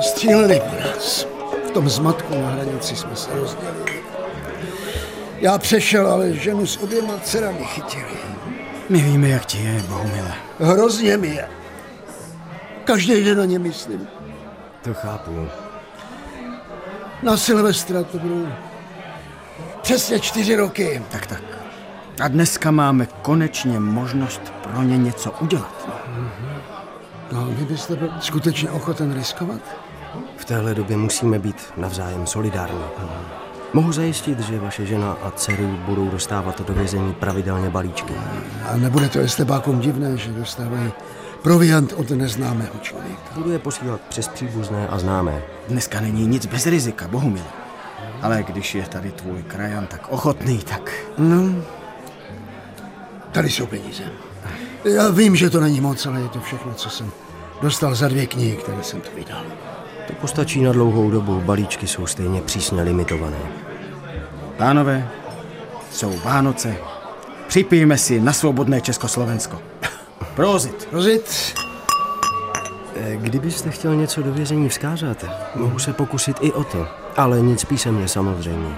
Stříleli po nás. V tom zmatku na hranici jsme se rozdělili. Já přešel, ale ženu s oběma dcerami chytili. My víme, jak ti je, Bohumile. Hrozně mi je. Každý den na ně myslím. To chápu. Na Silvestra to budou přesně čtyři roky. Tak, tak. A dneska máme konečně možnost pro ně něco udělat. No, vy byste byl skutečně ochoten riskovat? V téhle době musíme být navzájem solidární. Mohu zajistit, že vaše žena a dcery budou dostávat do vězení pravidelně balíčky. A nebude to estebákům divné, že dostávají proviant od neznámého člověka. Budu je posílat přes příbuzné a známé. Dneska není nic bez rizika, Bohumile. Ale když je tady tvůj krajan tak ochotný, tak... No, tady jsou peníze. Já vím, že to není moc, ale je to všechno, co jsem dostal za dvě knihy, které jsem tu vydal. To postačí na dlouhou dobu, balíčky jsou stejně přísně limitované. Pánové, jsou Vánoce. Připijme si na svobodné Československo. Prozit. Rozit? Eh, Kdybyste chtěl něco do vězení vzkázat, mohu se pokusit i o to. Ale nic písemně samozřejmě.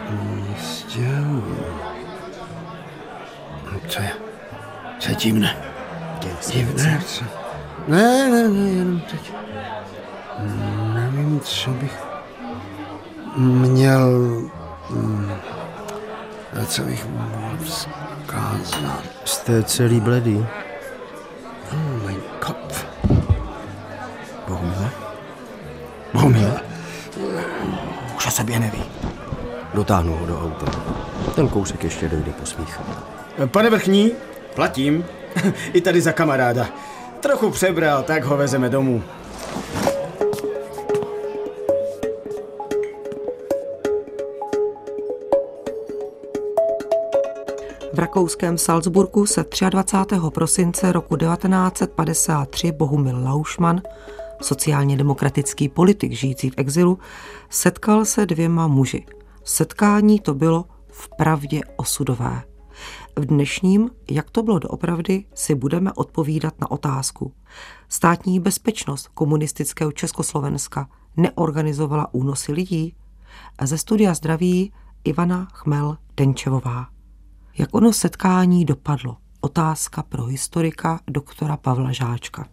Jistě. Co je? Co je divné? Divné? Ne, ne, ne, jenom teď. Nevím, co bych měl... mm, Co bych mohl vzkázat? Jste celý bledý. Oh, mein Kopf. Bohumile? Bohumile? Už o sobě neví. Dotáhnu ho do auta. Ten kousek ještě dojde po svých. Pane Vrchní, platím. I tady za kamaráda. Trochu přebral, tak ho vezeme domů. V rakouském Salzburgu se 23. prosince roku 1953 Bohumil Laušman, sociálně demokratický politik žijící v exilu, setkal se dvěma muži. Setkání to bylo v pravdě osudové. V dnešním, jak to bylo doopravdy, si budeme odpovídat na otázku. Státní bezpečnost komunistického Československa neorganizovala únosy lidí? Ze studia zdraví Ivana Chmel-Denčevová. Jak ono setkání dopadlo? Otázka pro historika doktora Pavla Žáčka.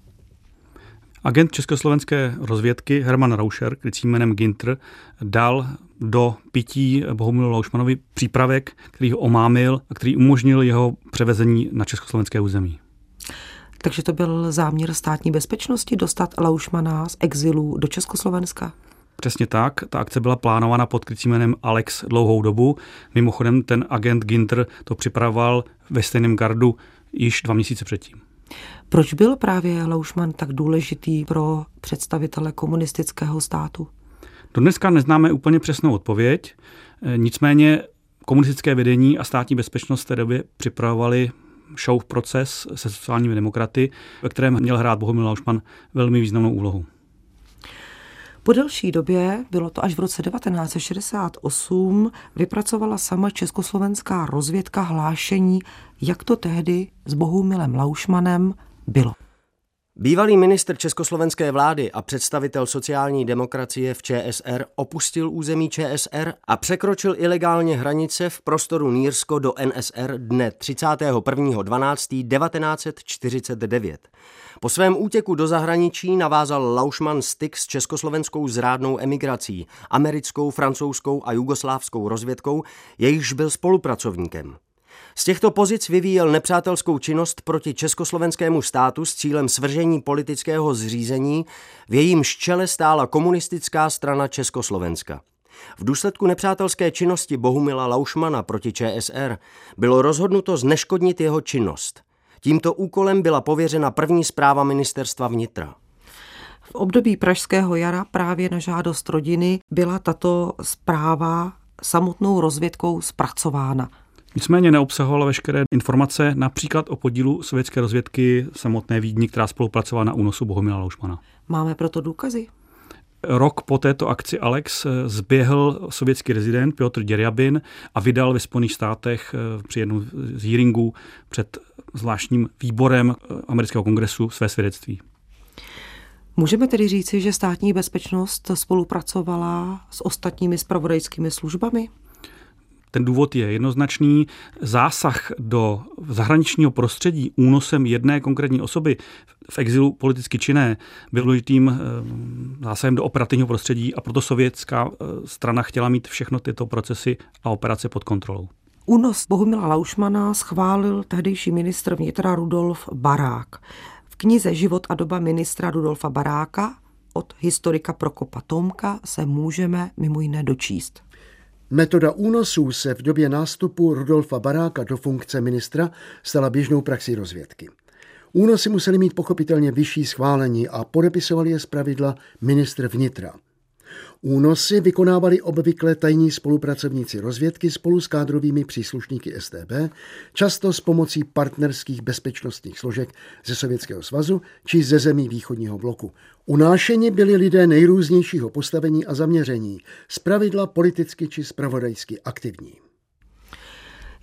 Agent československé rozvědky Herman Rauscher, krycím jménem Ginter, dal do pití Bohumilu Laušmanovi přípravek, který ho omámil a který umožnil jeho převezení na československé území. Takže to byl záměr státní bezpečnosti dostat Laušmana z exilu do Československa? Přesně tak, ta akce byla plánována pod krycím jménem Alex dlouhou dobu. Mimochodem ten agent Ginter to připravoval ve stejném gardu již dva měsíce předtím. Proč byl právě Laušman tak důležitý pro představitele komunistického státu? Dodneska neznáme úplně přesnou odpověď, nicméně komunistické vedení a státní bezpečnost v té době připravovali show proces se sociálními demokraty, ve kterém měl hrát Bohumil Laušman velmi významnou úlohu. Po delší době, bylo to až v roce 1968, vypracovala sama československá rozvědka hlášení, jak to tehdy s Bohumilem Laušmanem bylo. Bývalý ministr československé vlády a představitel sociální demokracie v ČSR opustil území ČSR a překročil ilegálně hranice v prostoru Nýrsko do NSR dne 31.12.1949. Po svém útěku do zahraničí navázal Laušman styk s československou zrádnou emigrací, americkou, francouzskou a jugoslávskou rozvědkou, jejichž byl spolupracovníkem. Z těchto pozic vyvíjel nepřátelskou činnost proti československému státu s cílem svržení politického zřízení, v jejím čele stála komunistická strana Československa. V důsledku nepřátelské činnosti Bohumila Laušmana proti ČSR bylo rozhodnuto zneškodnit jeho činnost. Tímto úkolem byla pověřena první zpráva ministerstva vnitra. V období Pražského jara právě na žádost rodiny byla tato zpráva samotnou rozvědkou zpracována. Nicméně neobsahovala veškeré informace, například o podílu sovětské rozvědky samotné Vídni, která spolupracovala na únosu Bohumila Laušmana. Máme proto důkazy? Rok po této akci Alex zběhl sovětský rezident Piotr Děrjabin a vydal ve Spojených státech při jednom z hearingů před zvláštním výborem amerického kongresu své svědectví. Můžeme tedy říci, že státní bezpečnost spolupracovala s ostatními spravodajskými službami? Ten důvod je jednoznačný. Zásah do zahraničního prostředí únosem jedné konkrétní osoby v exilu politicky činné byl důležitým eh, zásahem do operativního prostředí a proto sovětská eh, strana chtěla mít všechno tyto procesy a operace pod kontrolou. Únos Bohumila Laušmana schválil tehdejší ministr vnitra Rudolf Barák. V knize Život a doba ministra Rudolfa Baráka od historika Prokopa Tomka se můžeme mimo jiné dočíst. Metoda únosů se v době nástupu Rudolfa Baráka do funkce ministra stala běžnou praxi rozvědky. Únosy musely mít pochopitelně vyšší schválení a podepisovali je zpravidla ministr vnitra. Únosy vykonávali obvykle tajní spolupracovníci rozvědky spolu s kádrovými příslušníky STB, často s pomocí partnerských bezpečnostních složek ze Sovětského svazu či ze zemí východního bloku. Unášeni byli lidé nejrůznějšího postavení a zaměření, zpravidla politicky či spravodajsky aktivní.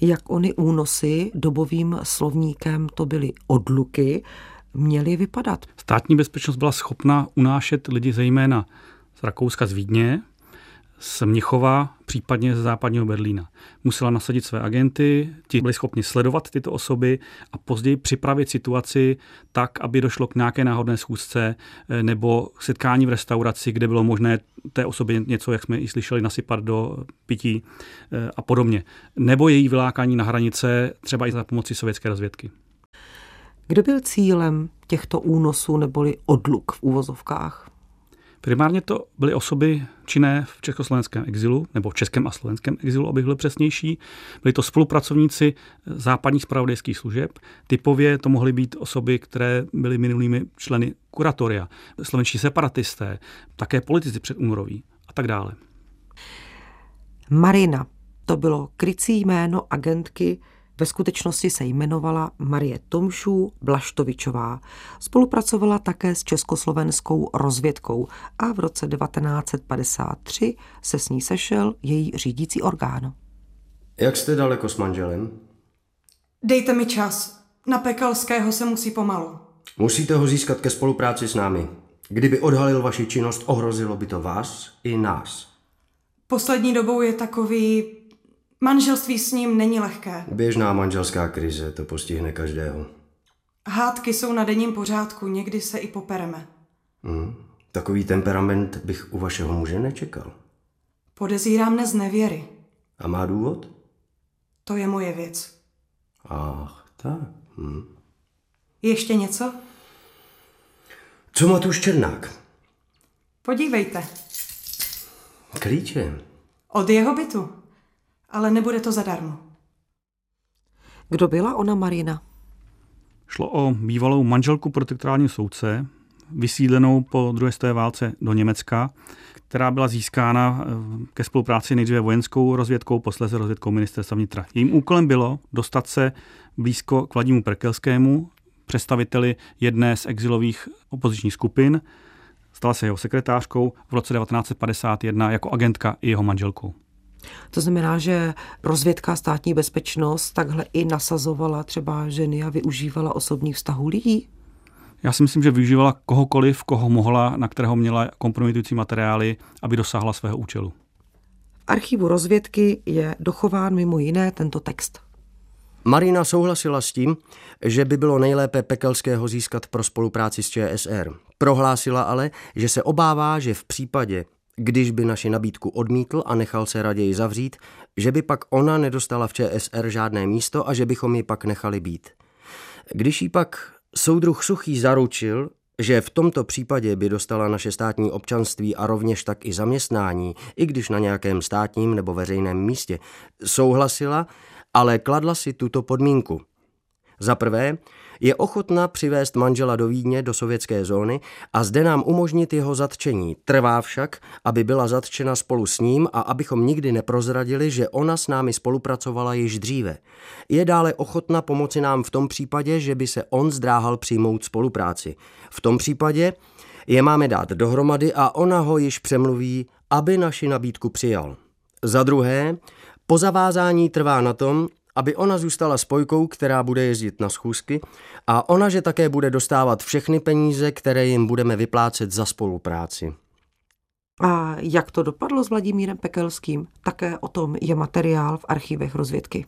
Jak ony únosy dobovým slovníkem to byly odluky, měly vypadat? Státní bezpečnost byla schopna unášet lidi zejména Rakouska z Vídně, z Mnichova, případně ze západního Berlína. Musela nasadit své agenty, ti byli schopni sledovat tyto osoby a později připravit situaci tak, aby došlo k nějaké náhodné schůzce eh, nebo setkání v restauraci, kde bylo možné té osobě něco, jak jsme i slyšeli, nasypat do pití eh, a podobně. Nebo její vylákání na hranice, třeba i za pomoci sovětské rozvědky. Kdo byl cílem těchto únosů neboli odluk v úvozovkách? Primárně to byly osoby činné v československém exilu, nebo českém a slovenském exilu, abych byl přesnější. Byli to spolupracovníci západních spravodajských služeb. Typově to mohly být osoby, které byly minulými členy kuratoria, slovenští separatisté, také politici předúnoroví a tak dále. Marina, to bylo krycí jméno agentky ve skutečnosti se jmenovala Marie Tomšů Blaštovičová. Spolupracovala také s československou rozvědkou a v roce 1953 se s ní sešel její řídící orgán. Jak jste daleko s manželem? Dejte mi čas. Na Pekalského se musí pomalu. Musíte ho získat ke spolupráci s námi. Kdyby odhalil vaši činnost, ohrozilo by to vás i nás. Poslední dobou je takový Manželství s ním není lehké. Běžná manželská krize, to postihne každého. Hádky jsou na denním pořádku, někdy se i popereme. Hmm. Takový temperament bych u vašeho muže nečekal. Podezírám mne z nevěry. A má důvod? To je moje věc. Ach, tak. Hmm. Ještě něco? Co má tu Černák? Podívejte. Klíče. Od jeho bytu ale nebude to zadarmo. Kdo byla ona Marina? Šlo o bývalou manželku protektorálního soudce, vysídlenou po druhé světové válce do Německa, která byla získána eh, ke spolupráci nejdříve vojenskou rozvědkou, posléze rozvědkou ministerstva vnitra. Jejím úkolem bylo dostat se blízko k Vladimíru Perkelskému, představiteli jedné z exilových opozičních skupin. Stala se jeho sekretářkou v roce 1951 jako agentka i jeho manželkou. To znamená, že rozvědka státní bezpečnost takhle i nasazovala třeba ženy a využívala osobních vztahů lidí? Já si myslím, že využívala kohokoliv, koho mohla, na kterého měla kompromitující materiály, aby dosáhla svého účelu. V archivu rozvědky je dochován mimo jiné tento text. Marina souhlasila s tím, že by bylo nejlépe Pekelského získat pro spolupráci s ČSR. Prohlásila ale, že se obává, že v případě, když by naši nabídku odmítl a nechal se raději zavřít, že by pak ona nedostala v ČSR žádné místo a že bychom ji pak nechali být. Když jí pak soudruh Suchý zaručil, že v tomto případě by dostala naše státní občanství a rovněž tak i zaměstnání, i když na nějakém státním nebo veřejném místě, souhlasila, ale kladla si tuto podmínku. Za prvé, je ochotna přivést manžela do Vídně, do sovětské zóny a zde nám umožnit jeho zatčení. Trvá však, aby byla zatčena spolu s ním a abychom nikdy neprozradili, že ona s námi spolupracovala již dříve. Je dále ochotna pomoci nám v tom případě, že by se on zdráhal přijmout spolupráci. V tom případě je máme dát dohromady a ona ho již přemluví, aby naši nabídku přijal. Za druhé, po zavázání trvá na tom, aby ona zůstala spojkou, která bude jezdit na schůzky a ona, že také bude dostávat všechny peníze, které jim budeme vyplácet za spolupráci. A jak to dopadlo s Vladimírem Pekelským? Také o tom je materiál v archívech rozvědky.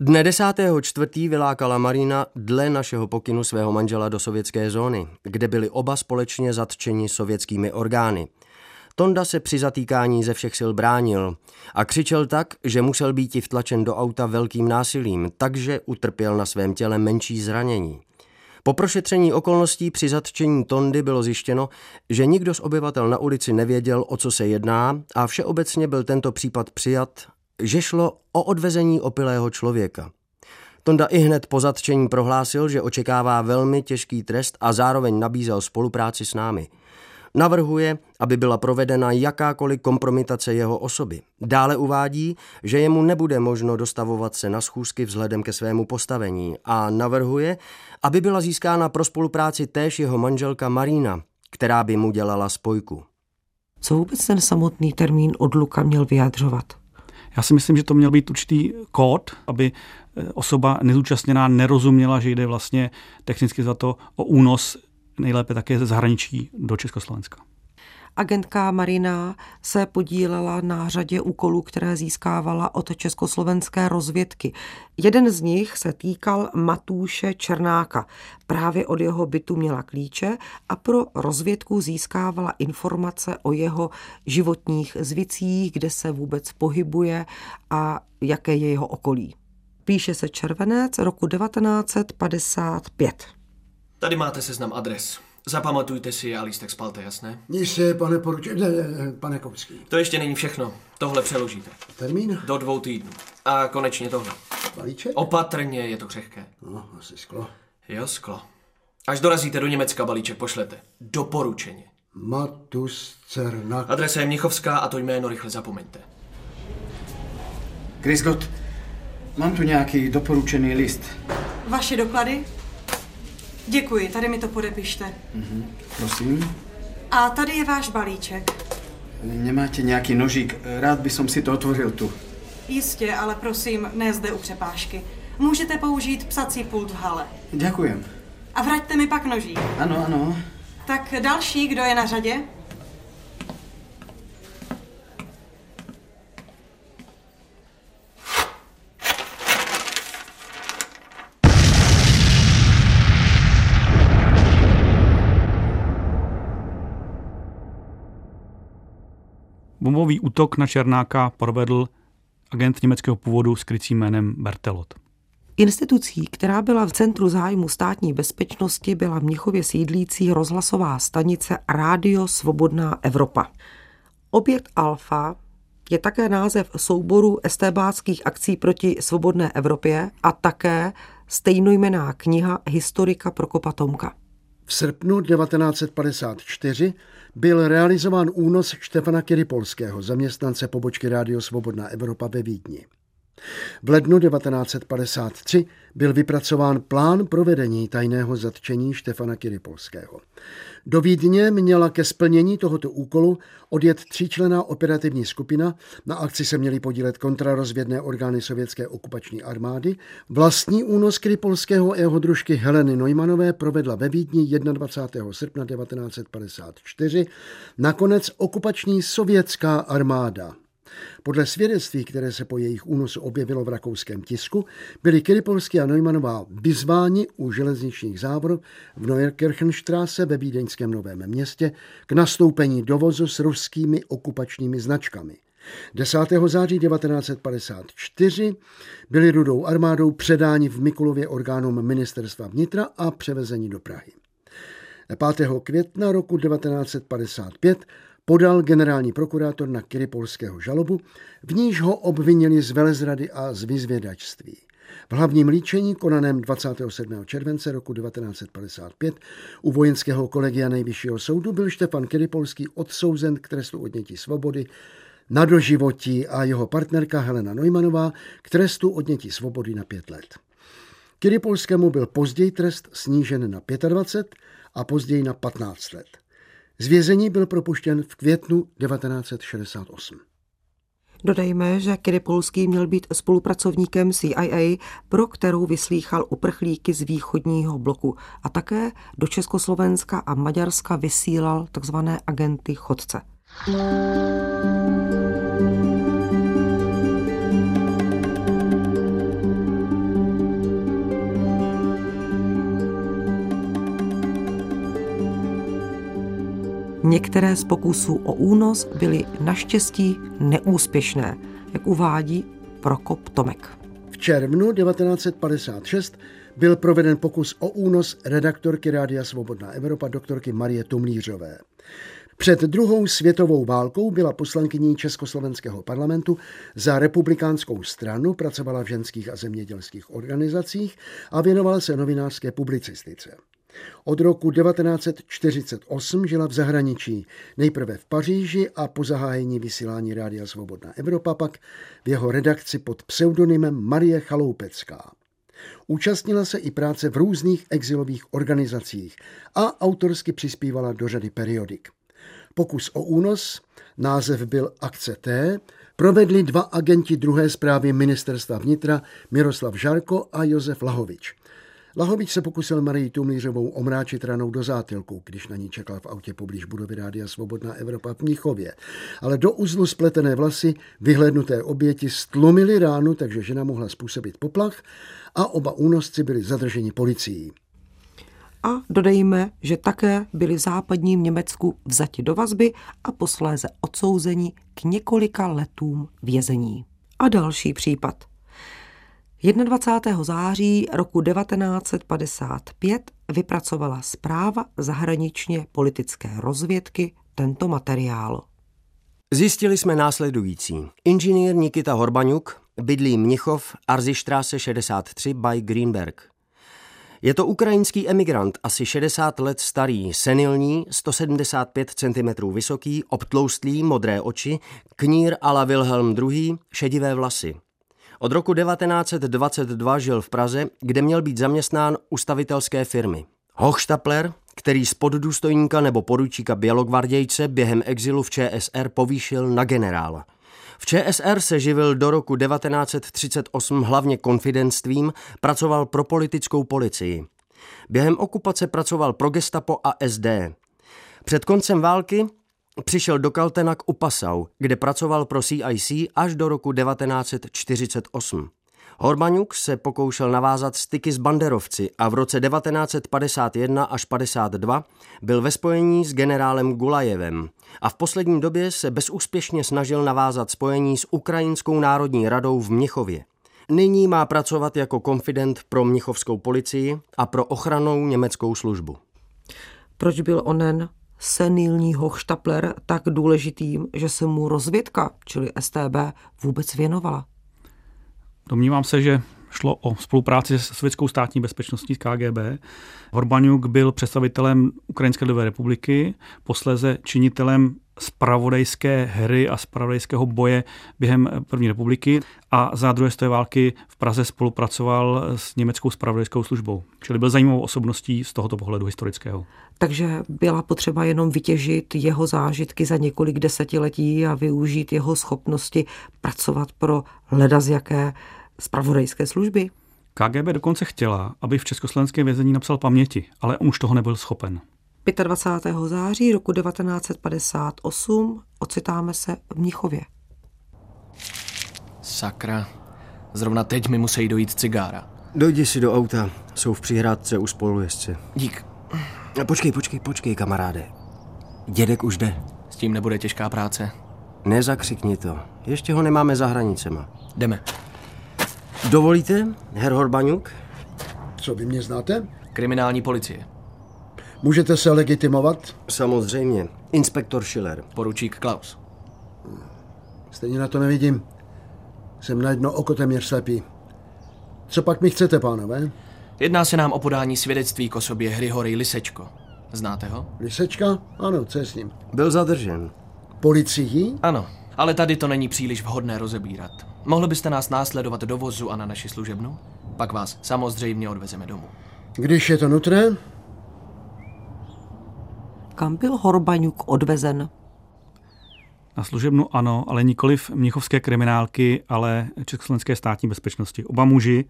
Dne 10.4. vylákala Marina dle našeho pokynu svého manžela do sovětské zóny, kde byli oba společně zatčeni sovětskými orgány. Tonda se při zatýkání ze všech sil bránil a křičel tak, že musel být vtlačen do auta velkým násilím, takže utrpěl na svém těle menší zranění. Po prošetření okolností při zatčení Tondy bylo zjištěno, že nikdo z obyvatel na ulici nevěděl, o co se jedná a všeobecně byl tento případ přijat, že šlo o odvezení opilého člověka. Tonda i hned po zatčení prohlásil, že očekává velmi těžký trest a zároveň nabízel spolupráci s námi – Navrhuje, aby byla provedena jakákoliv kompromitace jeho osoby. Dále uvádí, že jemu nebude možno dostavovat se na schůzky vzhledem ke svému postavení a navrhuje, aby byla získána pro spolupráci též jeho manželka Marina, která by mu dělala spojku. Co vůbec ten samotný termín odluka měl vyjadřovat? Já si myslím, že to měl být určitý kód, aby eh, osoba nezúčastněná nerozuměla, že jde vlastně technicky za to o únos nejlépe také ze zahraničí do Československa. Agentka Marina se podílela na řadě úkolů, které získávala od československé rozvědky. Jeden z nich se týkal Matúše Černáka. Právě od jeho bytu měla klíče a pro rozvědku získávala informace o jeho životních zvicích, kde se vůbec pohybuje a jaké je jeho okolí. Píše se červenec roku 1955. Tady máte seznam adres. Zapamatujte si je a lístek spalte, jasné? Jistě, pane poruč... Ne, ne, pane Kouský. To ještě není všechno. Tohle přeložíte. Termín? Do dvou týdnů. A konečně tohle. Balíček? Opatrně, je to křehké. No, asi sklo. Jo, sklo. Až dorazíte do Německa, balíček pošlete. Doporučeně. Matus Cernak. Adresa je Mnichovská a to jméno rychle zapomeňte. Chris Gott, mám tu nějaký doporučený list. Vaše doklady? Děkuji, tady mi to podepište. Mm-hmm. Prosím. A tady je váš balíček. Nemáte nějaký nožík? Rád by som si to otvoril tu. Jistě, ale prosím, ne zde u přepážky. Můžete použít psací pult v hale. Ďakujem. A vraťte mi pak nožík. Ano, ano. Tak další, kdo je na řadě? Bombový útok na Černáka provedl agent německého původu s krycím jménem Bertelot. Institucí, která byla v centru zájmu státní bezpečnosti, byla v Mnichově sídlící rozhlasová stanice Rádio Svobodná Evropa. Objekt Alfa je také název souboru estébáckých akcí proti svobodné Evropě a také stejnojmená kniha historika Prokopa Tomka. V srpnu 1954 byl realizován únos Štefana Kiripolského, zaměstnance pobočky Rádio Svobodná Evropa ve Vídni. V lednu 1953 byl vypracován plán provedení tajného zatčení Štefana Kiripolského. Do Vídně měla ke splnění tohoto úkolu odjet tříčlená operativní skupina. Na akci se měly podílet kontrarozvědné orgány sovětské okupační armády. Vlastní únos Kiripolského a jeho družky Heleny Neumanové provedla ve Vídni 21. srpna 1954 nakonec okupační sovětská armáda. Podle svědectví, které se po jejich únosu objevilo v rakouském tisku, byli Kiripolský a Neumannová vyzváni u železničních závor v Neuerkirchenstraße ve vídeňském Novém městě k nastoupení dovozu s ruskými okupačními značkami. 10. září 1954 byli rudou armádou předáni v Mikulově orgánům ministerstva vnitra a převezeni do Prahy. 5. května roku 1955 podal generální prokurátor na Kiripolského žalobu, v níž ho obvinili z velezrady a z vyzvědačství. V hlavním líčení konaném 27. července roku 1955 u vojenského kolegia nejvyššího soudu byl Štefan Kiripolský odsouzen k trestu odnětí svobody na doživotí a jeho partnerka Helena Neumannová k trestu odnětí svobody na pět let. Kiripolskému byl později trest snížen na 25 a později na 15 let. Z vězení byl propuštěn v květnu 1968. Dodejme, že Polský měl být spolupracovníkem CIA, pro kterou vyslýchal uprchlíky z východního bloku a také do Československa a Maďarska vysílal tzv. agenty chodce. Některé z pokusů o únos byly naštěstí neúspěšné, jak uvádí Prokop Tomek. V červnu 1956 byl proveden pokus o únos redaktorky Rádia Svobodná Evropa doktorky Marie Tumlířové. Před druhou světovou válkou byla poslankyní Československého parlamentu za republikánskou stranu, pracovala v ženských a zemědělských organizacích a věnovala se novinářské publicistice. Od roku 1948 žila v zahraničí, nejprve v Paříži a po zahájení vysílání Rádia Svobodná Evropa pak v jeho redakci pod pseudonymem Marie Chaloupecká. Účastnila se i práce v různých exilových organizacích a autorsky přispívala do řady periodik. Pokus o únos, název byl Akce T, provedli dva agenti druhé zprávy ministerstva vnitra Miroslav Žarko a Josef Lahovič – Lahovič se pokusil Marii Tumlířovou omráčit ranou do zátilku, když na ní čekal v autě poblíž budovy Rádia Svobodná Evropa v Mnichově. Ale do uzlu spletené vlasy vyhlednuté oběti stlumily ránu, takže žena mohla způsobit poplach a oba únosci byli zadrženi policií. A dodejme, že také byli v západním Německu vzati do vazby a posléze odsouzeni k několika letům vězení. A další případ – 21. září roku 1955 vypracovala zpráva zahraničně politické rozvědky tento materiál. Zjistili jsme následující. Inženýr Nikita Horbaňuk bydlí Mnichov, Arzištráse 63 by Greenberg. Je to ukrajinský emigrant, asi 60 let starý, senilní, 175 cm vysoký, obtloustlý, modré oči, knír ala Wilhelm II, šedivé vlasy. Od roku 1922 žil v Praze, kde měl být zaměstnán u stavitelské firmy. Hochstapler, který z poddůstojníka nebo poručíka bělogvardějce během exilu v ČSR povýšil na generála. V ČSR se živil do roku 1938 hlavně konfidentstvím, pracoval pro politickou policii. Během okupace pracoval pro gestapo a SD. Před koncem války Přišel do Kaltenak u Passau, kde pracoval pro CIC až do roku 1948. Horbaňuk se pokoušel navázat styky s banderovci a v roce 1951 až 52 byl ve spojení s generálem Gulajevem a v poslední době se bezúspěšně snažil navázat spojení s Ukrajinskou národní radou v Mnichově. Nyní má pracovat jako konfident pro mnichovskou policii a pro ochranou německou službu. Proč byl onen senilní hochštapler tak důležitým, že se mu rozvědka, čili STB, vůbec věnovala? Domnívám se, že šlo o spolupráci s sovětskou státní bezpečností KGB. Horbaňuk byl představitelem Ukrajinské lidové republiky, posléze činitelem spravodajské hry a spravodajského boje během první republiky a za druhé světové války v Praze spolupracoval s německou spravodajskou službou. Čili byl zajímavou osobností z tohoto pohledu historického. Takže byla potřeba jenom vytěžit jeho zážitky za několik desetiletí a využít jeho schopnosti pracovat pro leda z jaké spravodajské služby. KGB dokonce chtěla, aby v československém vězení napsal paměti, ale on už toho nebyl schopen. 25. září roku 1958 ocitáme se v Mnichově. Sakra, zrovna teď mi musí dojít cigára. Dojdi si do auta, jsou v přihrádce u spolujezdce. Dík. Počkej, počkej, počkej, kamaráde. Dědek už jde. S tím nebude těžká práce. Nezakřikni to, ještě ho nemáme za hranicema. Jdeme. Dovolíte, herr Horbaňuk? Co vy mě znáte? Kriminální policie. Můžete se legitimovat? Samozřejmě. Inspektor Schiller. Poručík Klaus. Stejně na to nevidím. Jsem na jedno oko téměř slepý. Co pak mi chcete, pánové? Jedná se nám o podání svědectví k osobě Hrihory Lisečko. Znáte ho? Lisečka? Ano, co je s ním? Byl zadržen. Policií? Ano, ale tady to není příliš vhodné rozebírat. Mohli byste nás následovat do vozu a na naši služebnu? Pak vás samozřejmě odvezeme domů. Když je to nutné? Kam byl Horbaňuk odvezen? Na služebnu ano, ale nikoli v mnichovské kriminálky, ale československé státní bezpečnosti. Oba muži,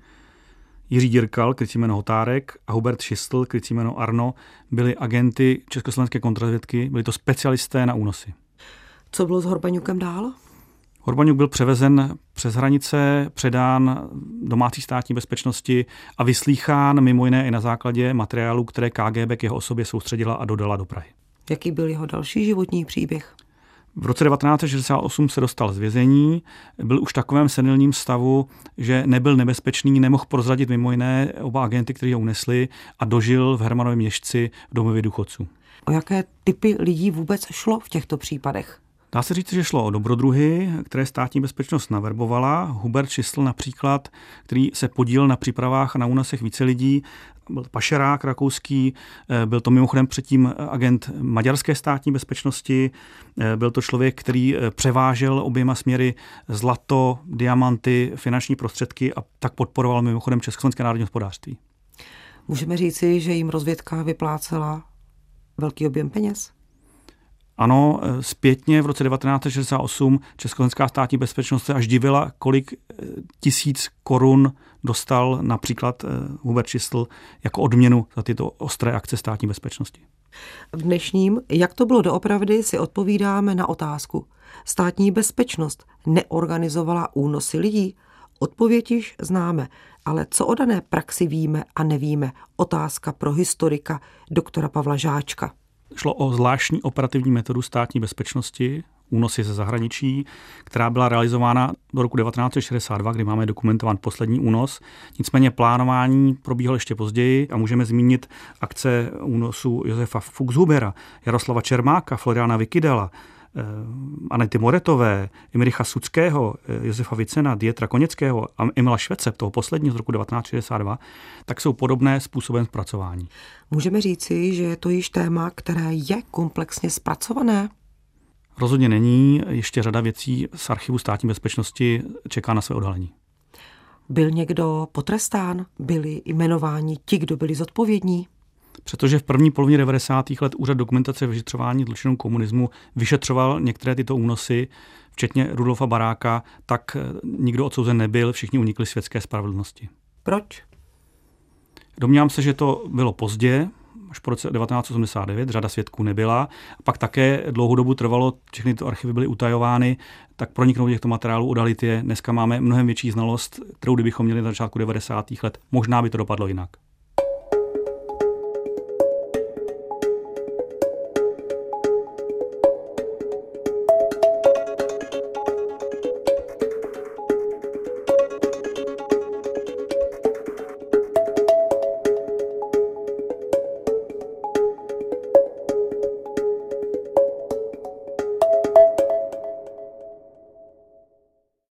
Jiří Dirkal, krycí jméno Hotárek, a Hubert Šistl, krycí jméno Arno, byli agenty československé kontrazvědky, byli to specialisté na únosy. Co bylo s Horbaňukem dál? Horbaňuk byl převezen přes hranice, předán domácí státní bezpečnosti a vyslýchán mimo jiné i na základě materiálu, které KGB k jeho osobě soustředila a dodala do Prahy. Jaký byl jeho další životní příběh? V roce 1968 se dostal z vězení, byl už v takovém senilním stavu, že nebyl nebezpečný, nemohl prozradit mimo jiné oba agenty, kteří ho unesli a dožil v Hermanově měšci v domově důchodců. O jaké typy lidí vůbec šlo v těchto případech? Dá se říct, že šlo o dobrodruhy, které státní bezpečnost naverbovala. Hubert Čisl například, který se podíl na přípravách a na únosech více lidí, byl pašerák rakouský, eh, byl to mimochodem předtím agent maďarské státní bezpečnosti, eh, byl to člověk, který eh, převážel oběma směry zlato, diamanty, finanční prostředky a tak podporoval mimochodem Československé národní hospodářství. Můžeme říci, že jim rozvědka vyplácela velký objem peněz? Ano, e, zpětně v roce 1968 Československá státní bezpečnost se až divila, kolik e, tisíc korun dostal například e, Hubert Čistl jako odměnu za tyto ostré akce státní bezpečnosti. V dnešním Jak to bylo doopravdy si odpovídáme na otázku. Státní bezpečnost neorganizovala únosy lidí? Odpověď již známe, ale co o dané praxi víme a nevíme? Otázka pro historika doktora Pavla Žáčka. Šlo o zvláštní operativní metodu státní bezpečnosti, únosy ze zahraničí, která byla realizována do roku 1962, kdy máme dokumentován poslední únos. Nicméně plánování probíhalo ještě později a můžeme zmínit akce únosu Josefa Fuchshubera, Jaroslava Čermáka, Floriana Vikidela, Anety Moretové, Imricha Suckého, eh, Josefa Vicena, Dietra Koněckého a Emila Švece, toho posledního z roku 1962, tak jsou podobné způsobem zpracování. Můžeme říci, že je to již téma, které je komplexně zpracované? Rozhodně není. Ještě řada věcí z archivu státní bezpečnosti čeká na své odhalení. Byl někdo potrestán? Byli jmenováni ti, kdo byli zodpovědní? Protože v první polovině 90. let Úřad dokumentace vyšetřování zločinů komunismu vyšetřoval některé tyto únosy, včetně Rudolfa Baráka, tak eh, nikdo odsouzen nebyl, všichni unikli světské spravedlnosti. Proč? Domnívám se, že to bylo pozdě, až po roce 1989, řada svědků nebyla. A pak také dlouhou dobu trvalo, všechny ty archivy byly utajovány, tak proniknout těchto materiálů, odalit je. Dneska máme mnohem větší znalost, kterou kdybychom měli na začátku 90. let, možná by to dopadlo jinak.